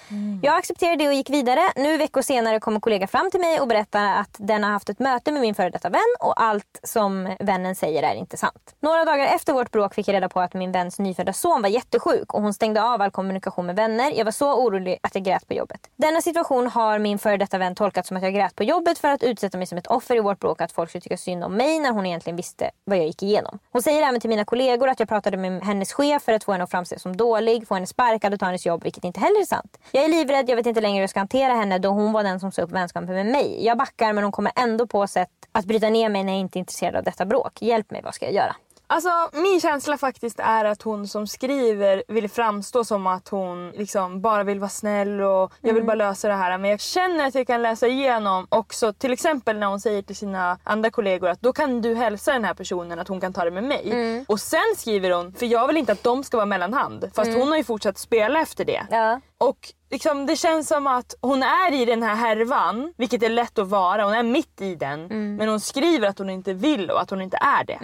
Jag accepterade det och gick vidare. Nu veckor senare kom en kollega fram till mig och berättade att den har haft ett möte med min före detta vän och allt som vännen säger är inte sant. Några dagar efter vårt bråk fick jag reda på att min väns nyfödda son var jättesjuk och hon stängde av all kommunikation med vänner. Jag var så orolig att jag grät på jobbet. Denna situation har min före detta vän tolkat som att jag grät på jobbet för att utsätta mig som ett offer i vårt bråk att folk skulle tycka synd om mig när hon egentligen visste vad jag gick igenom. Hon säger även till mina kollegor att jag pratade med hennes chef för att få henne att framstå som dålig, få henne sparkad och ta hennes jobb vilket inte heller är sant. Jag är livrädd, jag vet inte längre hur jag ska hantera henne då hon var den som sa upp vänskapen med mig. Jag backar men hon kommer ändå på sätt att bryta ner mig när jag inte är intresserad av detta bråk. Hjälp mig, vad ska jag göra? Alltså min känsla faktiskt är att hon som skriver vill framstå som att hon liksom bara vill vara snäll och jag vill bara lösa det här. Men jag känner att jag kan läsa igenom också till exempel när hon säger till sina andra kollegor att då kan du hälsa den här personen att hon kan ta det med mig. Och sen skriver hon, för jag vill inte att de ska vara mellanhand. Fast hon har ju fortsatt spela efter det. Ja. Och liksom, det känns som att hon är i den här härvan, vilket är lätt att vara. Hon är mitt i den. Men hon skriver att hon inte vill och att hon inte är det.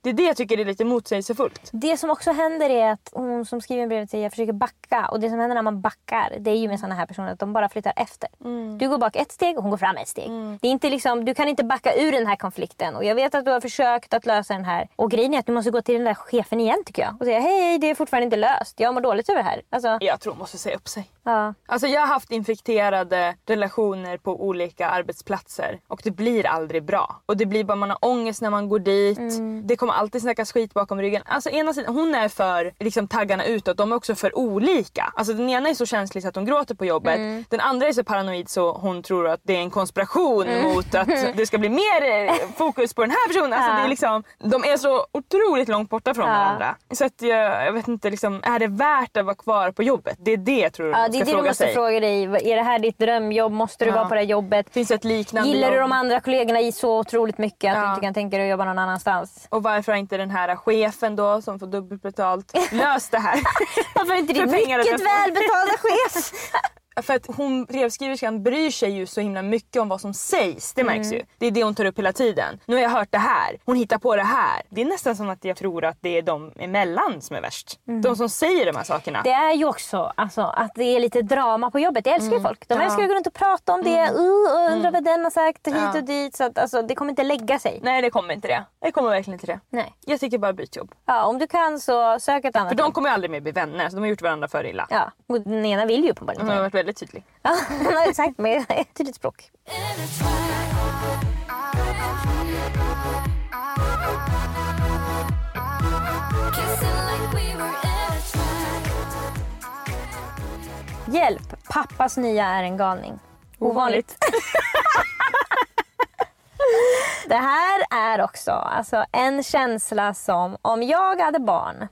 Det är det jag tycker är lite motsägelsefullt. Det som också händer är att hon som skriver brevet säger jag försöker backa. Och det som händer när man backar det är ju med såna här personer att de bara flyttar efter. Du går bak ett steg och hon går fram ett steg. Det är inte liksom, du kan inte backa ur den här konflikten. Och jag vet att du har försökt att lösa den här. Och grejen är att du måste gå till den där chefen igen tycker jag. Och säga hej det är fortfarande inte löst. Jag mår dåligt över det här. Alltså, Jag tror hon måste säga upp sig. Ja. Alltså jag har haft infekterade relationer på olika arbetsplatser och det blir aldrig bra. Och det blir bara man har ångest när man går dit. Det kommer alltid snackas skit bakom ryggen. Alltså ena sidan, hon är för liksom, taggarna utåt, de är också för olika. Alltså den ena är så känslig så att hon gråter på jobbet. Den andra är så paranoid så hon tror att det är en konspiration mot att det ska bli mer eh, fokus på den här personen. Alltså, det är liksom, de är så otroligt långt borta från varandra. Så att jag, jag vet inte, liksom, är det värt att vara kvar på jobbet? Det är det jag tror Ja, det är det du måste sig. fråga dig. Är det här ditt drömjobb? Måste du Ja. vara på det här jobbet? Finns det ett liknande Gillar du jobb? de andra kollegorna i så otroligt mycket att du Ja. inte kan tänka dig att jobba någon annanstans? Och varför har inte den här chefen då som får dubbelt betalt löst det här? Varför inte din mycket välbetalda chef? För att hon, brevskriverskan bryr sig ju så himla mycket om vad som sägs. Det märks ju. Det är det hon tar upp hela tiden. Nu har jag hört det här. Hon hittar på det här. Det är nästan som att jag tror att det är de emellan som är värst. De som säger de här sakerna. Det är ju också alltså, att det är lite drama på jobbet. Det älskar ju folk. De Mm. Ja. älskar att gå runt och prata om det. Uh, och undra vad den har sagt hit Ja. och dit. Så att, alltså, det kommer inte lägga sig. Nej det kommer inte det. Det kommer verkligen inte det. Nej. Jag tycker bara byt jobb. Ja, om du kan så sök ett annat För de kommer ju aldrig mer bli vänner. Så de har gjort varandra för illa. Ja, och den ena vill ju uppenbarligen inte. Väldigt tydlig. Ja, sagt med ett tydligt språk. Hjälp! Pappas nya är en galning. Ovanligt. Det här är också alltså, en känsla som om jag hade barn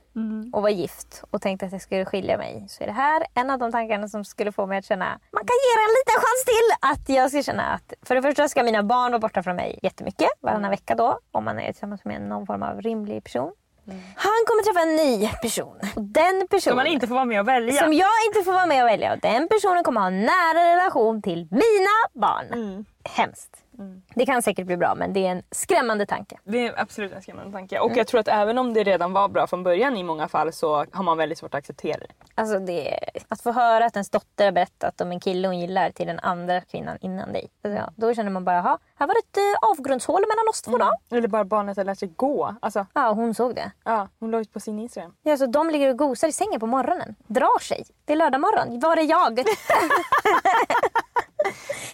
och var gift och tänkte att jag skulle skilja mig så är det här en av de tankarna som skulle få mig att känna man kan ge det en liten chans till. Att jag ska känna att för det första ska mina barn vara borta från mig jättemycket varannan vecka då om man är tillsammans med någon form av rimlig person. Han kommer träffa en ny person. Och den personen Som man inte får vara med och välja. som jag inte får vara med och välja. Och den personen kommer ha en nära relation till mina barn. Mm. Hemskt. Det kan säkert bli bra men det är en skrämmande tanke. Det är absolut en skrämmande tanke. Och jag tror att även om det redan var bra från början i många fall så har man väldigt svårt att acceptera det. Alltså det, att få höra att ens dotter har berättat om en kille hon gillar till den andra kvinnan innan dig. Alltså, ja, då känner man bara, "Jaha, här var det ett eh, avgrundshål mellan oss två då. Eller bara barnet har lärt sig gå. Alltså, Ja, hon såg det. ja, hon la ut på sin Instagram. Ja, alltså, de ligger och gosar i sängen på morgonen. Drar sig. Det är lördag morgon. Var är jag?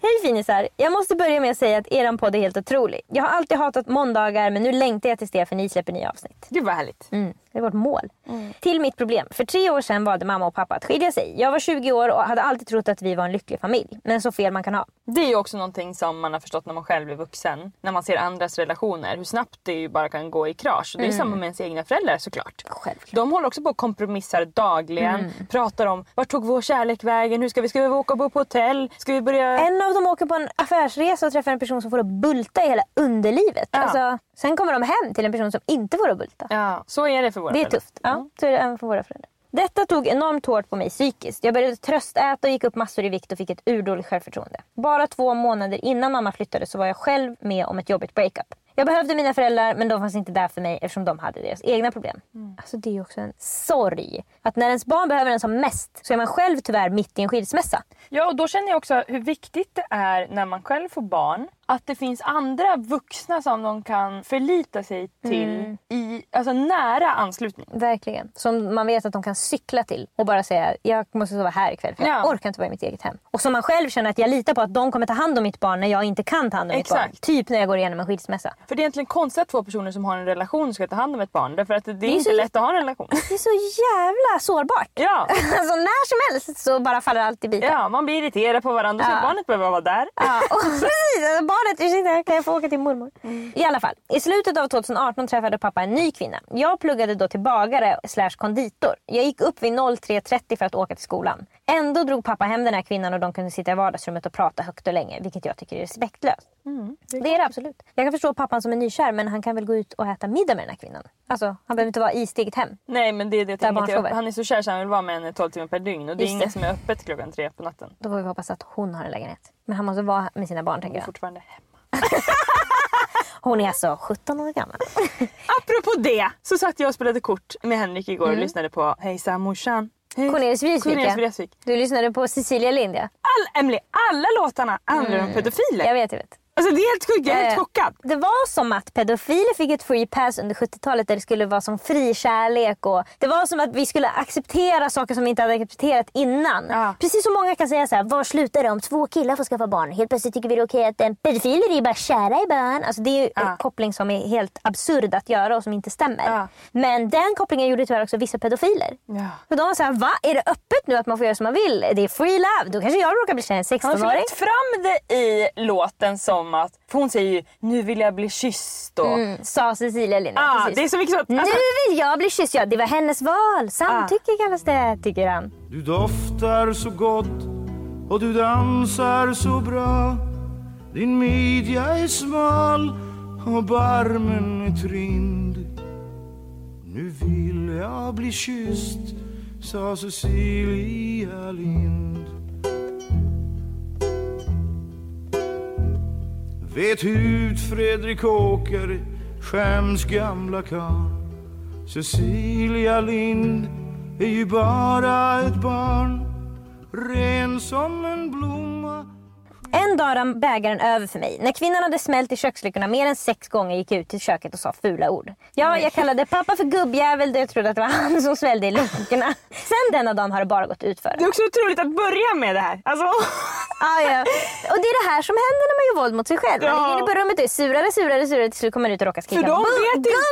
Hej finisar! Jag måste börja med att säga att eran podd är helt otrolig. Jag har alltid hatat måndagar men nu längtar jag tills det för ni släpper nya avsnitt. Gud vad härligt. Mm, det är vårt mål. Till mitt problem. För tre år sedan valde mamma och pappa att skilja sig. Jag var 20 år och hade alltid trott att vi var en lycklig familj. Men så fel man kan ha. Det är ju också någonting som man har förstått när man själv är vuxen. När man ser andras relationer. Hur snabbt det bara kan gå i krasch. Och det är samma med ens egna föräldrar såklart. Självklart. De håller också på och kompromissar dagligen. Pratar om vart tog vår kärlek vägen? Hur ska vi, ska vi åka och bo på hotell? Ska vi börja... En av dem åker på en affärsresa och träffar en person som får att bulta i hela underlivet. Ja. Alltså, sen kommer de hem till en person som inte får att bulta. Ja, så är det för våra Det är föräldrar. tufft. Ja, så är det även för våra föräldrar. Detta tog enormt hårt på mig psykiskt. Jag började tröstäta och gick upp massor i vikt och fick ett urdåligt självförtroende. Bara två månader innan mamma flyttade så var jag själv med om ett jobbigt breakup. Jag behövde mina föräldrar men de fanns inte där för mig eftersom de hade deras egna problem. Alltså det är också en sorg. Att när ens barn behöver en som mest så är man själv tyvärr mitt i en skilsmässa. Ja, och då känner jag också hur viktigt det är när man själv får barn att det finns andra vuxna som de kan förlita sig till i alltså, nära anslutning. Verkligen. Som man vet att de kan cykla till och bara säga jag måste sova här ikväll för jag Ja. orkar inte vara i mitt eget hem. Och som man själv känner att jag litar på att de kommer ta hand om mitt barn när jag inte kan ta hand om mitt barn. Exakt. Typ när jag går igenom en skilsmässa. För det är egentligen konstigt att två personer som har en relation ska ta hand om ett barn. Därför att det, är är inte så- lätt att ha en relation. Det är så jävla sårbart. Ja, Alltså när som helst så bara faller allt i bitar. ja man blir irriterad på varandra Ja. så barnet behöver vara där. Ja, och precis. Alltså, Barnet, ursäkta kan jag få åka till mormor? I alla fall, i slutet av 2018 träffade pappa en ny kvinna. Jag pluggade då till bagare slash konditor. Jag gick upp vid 03.30 för att åka till skolan. Ändå drog pappa hem den här kvinnan och de kunde sitta i vardagsrummet och prata högt och länge, vilket jag tycker är respektlöst. Det, är det absolut. Jag kan förstå pappan som är nykär men han kan väl gå ut och äta middag med den här kvinnan. Alltså, han behöver inte vara i sitt eget hem. Nej men det är det jag tänker. Han är så kär så han vill vara med henne 12 timmar per dygn. Och det är Just inget det. som är öppet klockan tre på natten. Då får vi hoppas att hon har en lägenhet. Men han måste vara med sina barn Hon tänker är jag. fortfarande hemma. Hon är alltså 17 år gammal. Apropå det så satt jag och spelade kort med Henrik igår och lyssnade på Hejsan morsan. Hej. Cornelis Vreeswijk, Cornelis ja. Vreeswijk. Du lyssnade på Cecilia Lind ja. All, Emily, alla låtarna handlar om pedofiler. Jag vet, jag vet. Alltså det är helt sjukt, jag är helt Eh, chockad. Det var som att pedofiler fick ett free pass under 70-talet där det skulle vara som fri kärlek. Och det var som att vi skulle acceptera saker som vi inte hade accepterat innan. Ja. Precis som många kan säga så här, var slutar det om två killar får skaffa barn? Helt plötsligt tycker vi det är okej att en pedofiler är bara kära i barn. Alltså det är Ja. en koppling som är helt absurd att göra och som inte stämmer. Ja. Men den kopplingen gjorde tyvärr också vissa pedofiler. Ja. För de var såhär, va? Är det öppet nu att man får göra som man vill? Det är free love. Då kanske jag råkar bli kär i en Han har 16-åring. fram det i låten som att, för hon säger ju nu vill jag bli kysst och... Mm, sa Cecilia Lind. Ah, precis. det är så mycket så. Alltså, Nu vill jag bli kysst. Ja, det var hennes val. Samtycke kallas det, tycker han. Du doftar så gott och du dansar så bra Din midja är smal och barmen är trind Nu vill jag bli kysst, sa Cecilia Lind Vet hut, Fredrik Åker, skäms gamla karl. Cecilia Lind är ju bara ett barn Ren som en blomma en dag rann bägaren över för mig. När kvinnan hade smält i köksluckorna mer än sex gånger gick jag ut till köket och sa fula ord. Ja, jag kallade pappa för gubbjävel jag trodde att det var han som svällde i luckorna. Sen denna dagen har det bara gått ut för. Det är också otroligt att börja med det här. Alltså, Ah, ja. Och det är det här som händer när man gör våld mot sig själv. Man ligger inne på rummet och är surare, surare, surare. Till slut kommer man ut och råkar skrika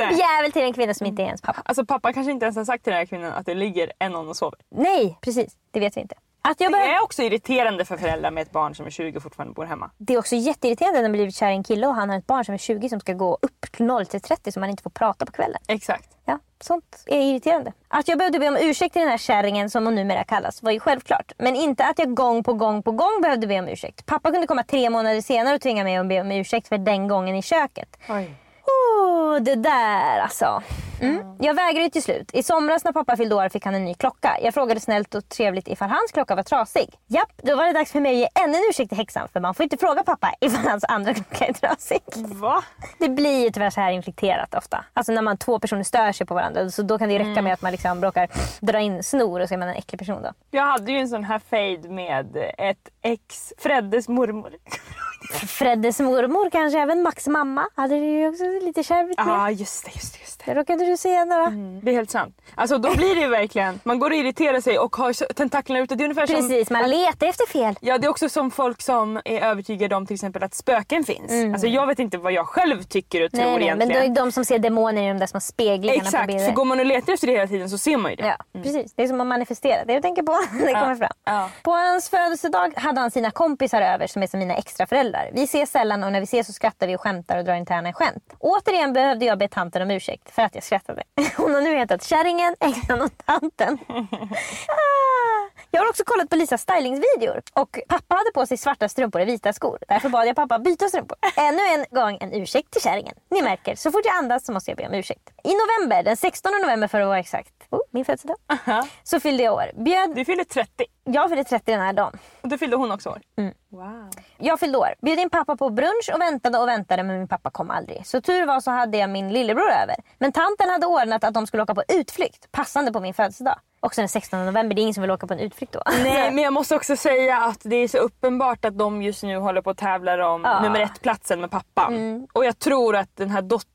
gubbjävel till en kvinna som inte är ens pappa. alltså pappa kanske inte ens har sagt till den här kvinnan att det ligger en någon och sover. Nej, precis. Det vet vi inte. Att jag Det är också irriterande för föräldrar med ett barn som är 20 och fortfarande bor hemma. Det är också jätteirriterande när man blivit kär i en kille och han har ett barn som är 20 som ska gå upp till 0 till 30 så man inte får prata på kvällen. Exakt. Ja, sånt är irriterande. Att jag behövde be om ursäkt till den här kärringen som hon numera kallas var ju självklart. Men inte att jag gång på gång på gång behövde be om ursäkt. Pappa kunde komma tre månader senare och tvinga mig att be om ursäkt för den gången i köket. Oj. Oh, det där alltså. Mm. Jag vägrade till slut. I somras när pappa fyllde år fick han en ny klocka. Jag frågade snällt och trevligt ifall hans klocka var trasig. Japp, då var det dags för mig att ge ännu en ursäkt till häxan. För man får inte fråga pappa ifall hans andra klocka är trasig. Va? Det blir ju tyvärr så här inflikterat ofta. Alltså när man två personer stör sig på varandra. Så då kan det räcka med att man liksom råkar dra in snor och så är man en äcklig person då. Jag hade ju en sån här fade med ett ex, Freddes mormor. Freddes mormor kanske, även Max mamma hade det ju också lite kärvt med. Ja, ah, just det, just det. Just det. Det råkade du säga några. Det är helt sant. Alltså då blir det ju verkligen, man går och irriterar sig och har så- tentaklerna ute. Det är ungefär som... Precis, man letar efter fel. Ja det är också som folk som är övertygade om till exempel att spöken finns. Mm. Alltså jag vet inte vad jag själv tycker och tror Nej, nej, men egentligen. då är de som ser demoner i de där små speglingarna på Exakt, bilder. för går man och letar efter det hela tiden så ser man ju det. Ja, precis. Det är som att manifestera. Det jag tänker på det kommer fram. Ja. På hans födelsedag hade han sina kompisar över som är som mina extra föräldrar. Vi ses sällan och när vi ses så skrattar vi och skämtar och drar interna skämt. Återigen behövde jag be tanten om ursäkt för att jag skrattade. Hon har nu hetat Kärringen, Änglan och Tanten. Ah! Jag har också kollat på Lisas stylingsvideor och pappa hade på sig svarta strumpor och vita skor. Därför bad jag pappa byta strumpor. Ännu en gång en ursäkt till kärringen. Ni märker, så fort jag andas så måste jag be om ursäkt. I november, den 16 november för att vara exakt, oh, min födelsedag, så fyllde jag år. Bjöd... Du fyller 30 Jag fyllde 30 den här dagen. och då fyllde hon också år. Mm. Wow. Jag fyllde år. Bjöd in pappa på brunch och väntade och väntade men min pappa kom aldrig. Så tur var så hade jag min lillebror över. Men tanten hade ordnat att de skulle åka på utflykt passande på min födelsedag. Också den 16 november, det är ingen som vill åka på en utflykt då. Nej men jag måste också säga att det är så uppenbart att de just nu håller på att tävlar om Ja. nummer ett platsen med pappan. Mm. Och jag tror att den här dottern,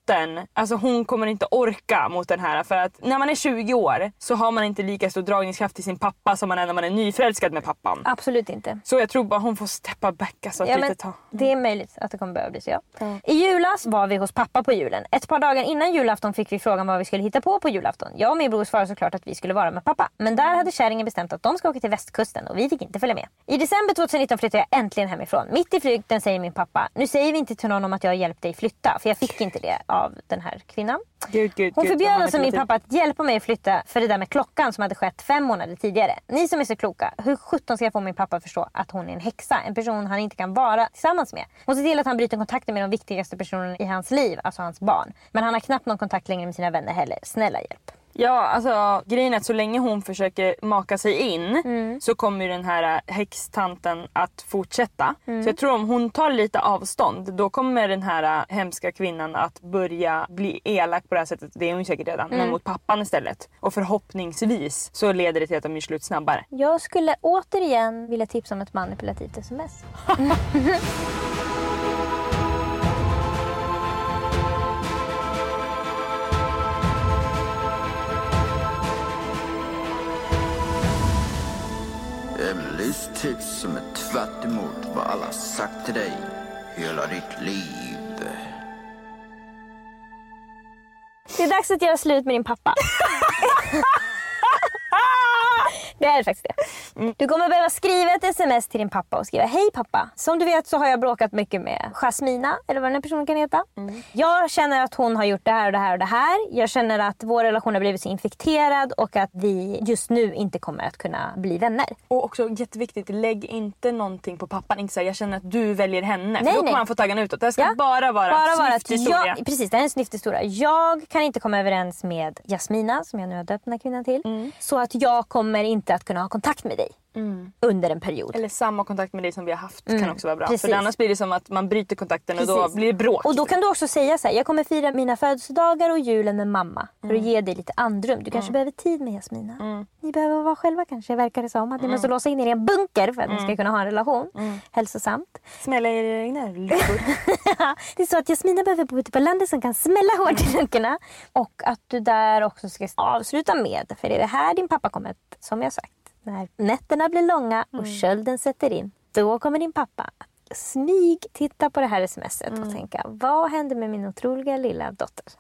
alltså hon kommer inte orka mot den här. För att när man är 20 år så har man inte lika stor dragningskraft till sin pappa som man är när man är nyförälskad med pappan. Absolut inte. Så jag tror bara hon får steppa back alltså ett Ja, litet tag. det är möjligt att det kommer behöva bli så. Ja. I julas var vi hos pappa på julen. Ett par dagar innan julafton fick vi frågan vad vi skulle hitta på på julafton. Jag och min bror svarade såklart att vi skulle vara med pappa. Men där hade kärringen bestämt att de ska åka till västkusten och vi fick inte följa med. I december 2019 flyttade jag äntligen hemifrån. Mitt i flykten säger min pappa, nu säger vi inte till någon om att jag har hjälpt dig flytta. För jag fick inte det av den här kvinnan. Gud, gud, Hon gud, förbjöd man alltså min pappa att hjälpa mig att flytta för det där med klockan som hade skett fem månader tidigare. Ni som är så kloka, hur sjutton ska jag få min pappa att förstå att hon är en häxa? En person han inte kan vara tillsammans med. Hon ser till att han bryter kontakten med de viktigaste personerna i hans liv, alltså hans barn. Men han har knappt någon kontakt längre med sina vänner heller. Snälla hjälp. Ja, alltså grejen är att så länge hon försöker maka sig in Mm. så kommer ju den här äh, häxtanten att fortsätta. Mm. Så jag tror om hon tar lite avstånd då kommer den här äh, hemska kvinnan att börja bli elak på det här sättet. Det är hon säkert redan. Mm. Men mot pappan istället. Och förhoppningsvis så leder det till att de gör slut snabbare. Jag skulle återigen vilja tipsa om ett manipulativt sms. Emelies tips som är tvärt emot vad alla sagt till dig hela ditt liv. Det är dags att göra slut med din pappa. Det är faktiskt det. Du kommer behöva skriva ett sms till din pappa och skriva Hej pappa. Som du vet så har jag bråkat mycket med Jasmina, eller vad den här personen kan heta. Jag känner att hon har gjort det här och det här och det här. Jag känner att vår relation har blivit så infekterad och att vi just nu inte kommer att kunna bli vänner. Och också jätteviktigt, lägg inte någonting på pappan. Inte så här, jag känner att du väljer henne. Nej, för då kommer han få taggarna utåt. Det här ska Ja. bara vara Bara vara att historia. jag, precis, det här är en snyfthistoria. Jag kan inte komma överens med Jasmina, som jag nu har döpt den här kvinnan till. Mm. Så att jag kommer inte att kunna ha kontakt med dig under en period. Eller samma kontakt med dig som vi har haft Mm, kan också vara bra. precis. För annars blir det som att man bryter kontakten och då Precis. blir det bråk. Och då kan du också säga så här, jag kommer fira mina födelsedagar och julen med mamma. För Mm. att ge dig lite andrum. Du kanske behöver tid med Jasmina. Ni behöver vara själva kanske, verkar det som. Att Mm. ni måste låsa in er i en bunker för att ni ska kunna ha en relation. Hälsosamt. Smälla er i egna luckor. det är så att Jasmina behöver bo ute på landet som kan smälla hårt i luckorna. Och att du där också ska avsluta med, för det är det här din pappa kommer som jag sagt, när nätterna blir långa och kölden sätter in. Då kommer din pappa smyg titta på det här smset och tänka, vad hände med min otroliga lilla dotter?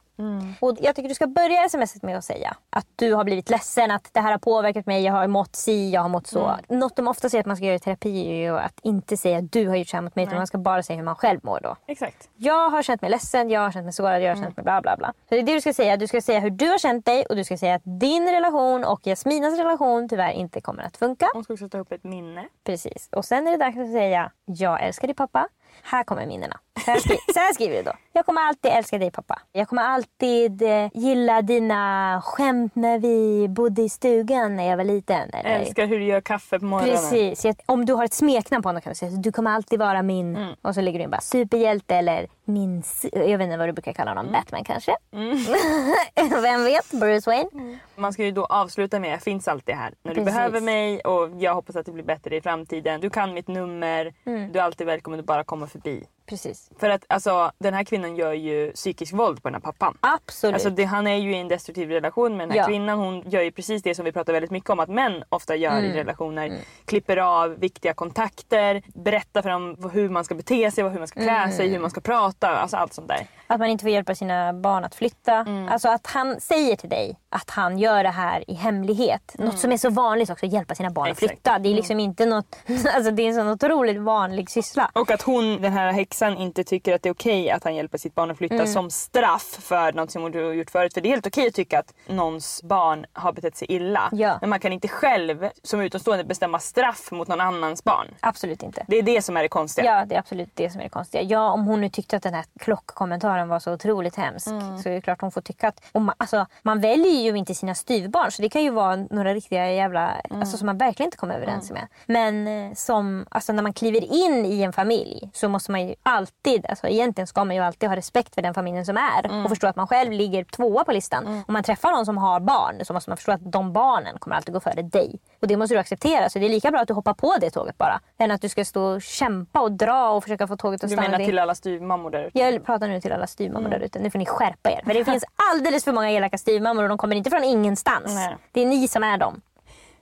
Och jag tycker du ska börja smset med att säga att du har blivit ledsen, att det här har påverkat mig, jag har mått si, jag har mått så. Något de ofta säger att man ska göra i terapi är ju att inte säga att du har gjort så här mot mig utan man ska bara säga hur man själv mår då. Exakt. Jag har känt mig ledsen, jag har känt mig sårad, jag har känt mig bla bla bla. Så det är det du ska säga. Du ska säga hur du har känt dig och du ska säga att din relation och Jasminas relation tyvärr inte kommer att funka. Hon ska också ta upp ett minne. Precis. Och sen är det dags att säga jag älskar dig pappa. Här kommer minnena. Så här, skri- så här skriver du då. Jag kommer alltid älska dig pappa. Jag kommer alltid eh, gilla dina skämt när vi bodde i stugan när jag var liten. Eller? Älskar hur du gör kaffe på morgonen. Precis. Jag- Om du har ett smeknamn på honom kan du säga du kommer alltid vara min... Mm. Och så lägger du in bara superhjälte eller min... Jag vet inte vad du brukar kalla Mm. honom. Batman kanske? Vem vet? Bruce Wayne? Man ska ju då avsluta med jag finns alltid här när du Precis. behöver mig och jag hoppas att det blir bättre i framtiden. Du kan mitt nummer, Mm. du är alltid välkommen att bara komma förbi. Precis. För att alltså, den här kvinnan gör ju psykisk våld på den här pappan. Absolut. Alltså, det, han är ju i en destruktiv relation med den här Ja. kvinnan. Hon gör ju precis det som vi pratar väldigt mycket om att män ofta gör Mm. i relationer. Klipper av viktiga kontakter, berättar för dem hur man ska bete sig, hur man ska klä Mm. sig, hur man ska prata. Alltså allt sånt där. Att man inte får hjälpa sina barn att flytta. Mm. Alltså att han säger till dig att han gör det här i hemlighet. Något som är så vanligt också, att hjälpa sina barn Mm. Exakt. Mm. att flytta. Det är liksom inte något... Alltså det är en sån otroligt vanlig syssla. Och att hon, den här häxan, inte tycker att det är okej att han hjälper sitt barn att flytta Mm. som straff för något som hon har gjort förut. För det är helt okej att tycka att någons barn har betett sig illa. Ja. Men man kan inte själv som utomstående bestämma straff mot någon annans barn. Absolut inte. Det är det som är det konstiga. Ja, det är absolut det som är det konstiga. Ja, om hon nu tyckte att den här klockkommentaren var så otroligt hemsk Mm. så är det klart hon får tycka att... Och man, alltså, man väljer ju inte sina styvbarn så det kan ju vara några riktiga jävla... Mm. Alltså, som man verkligen inte kommer överens med. Men eh, som, alltså, när man kliver in i en familj så måste man ju alltid... Alltså, egentligen ska man ju alltid ha respekt för den familjen som är Mm. och förstå att man själv ligger tvåa på listan. Om man träffar någon som har barn så måste man förstå att de barnen kommer alltid gå före dig. Och det måste du acceptera. Så det är lika bra att du hoppar på det tåget bara. Än att du ska stå och kämpa och dra och försöka få tåget att Du stanna. menar Det- till alla styvmammor där ute? jag pratar nu till alla styvmammor där ute. Nu får ni skärpa er. För det finns alldeles för många elaka styvmammor och de kommer inte från ingenstans. Nej. Det är ni som är dem.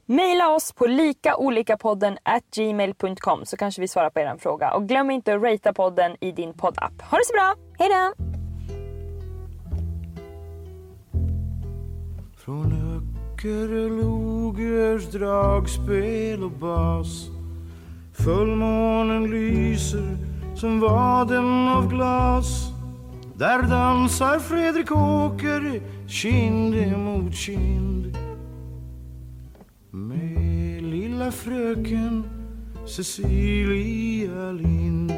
Maila oss på likaolikapodden at gmail.com så kanske vi svarar på er fråga. Och glöm inte att ratea podden i din poddapp. Ha det så bra! Hej då! Från Öckerelogers dragspel och bas Fullmånen lyser som vaden av glas där dansar Fredrik Åker kind mot kind. Med lilla fröken Cecilia Lind.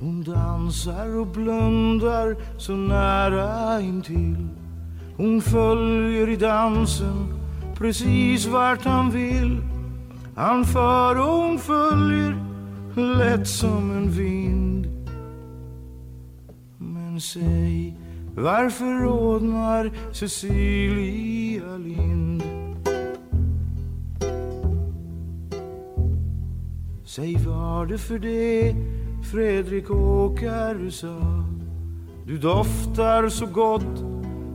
Hon dansar och blundar så nära intill. Hon följer i dansen precis vart han vill. Han för och hon följer lätt som en vind. Men säg, varför rodnar Cecilia Lind? Säg var det för det Fredrik Åkare sa? Du doftar så gott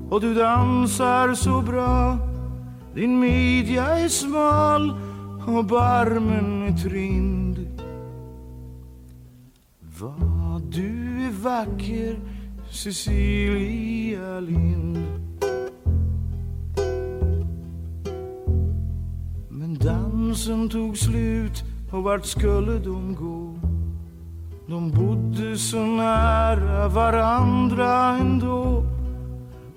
och du dansar så bra. Din midja är smal och barmen är trind vad du är vacker Cecilia Lind. Men dansen tog slut och vart skulle de gå? De bodde så nära varandra ändå.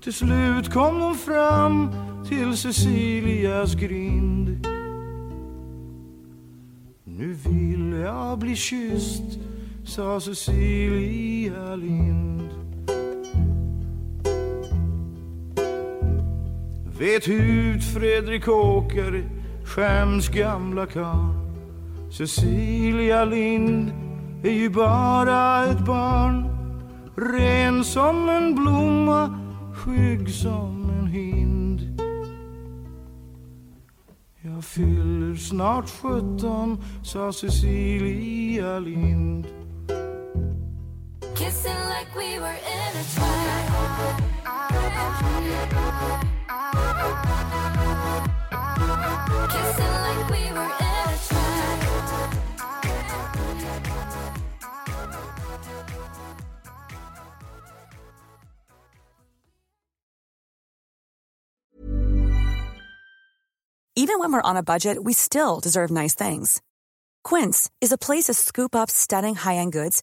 Till slut kom de fram till Cecilias grind. Nu vill jag bli kysst, sa Cecilia Lind. Vet ut Fredrik Åker, skäms gamla karl. Cecilia Lind är ju bara ett barn. Ren som en blomma, skygg som en hind. Jag fyller snart sjutton, sa Cecilia Lind. kissing like we were in a. Kissing like we were in a. Even when we're on a budget, we still deserve nice things. Quince is a place to scoop up stunning high end goods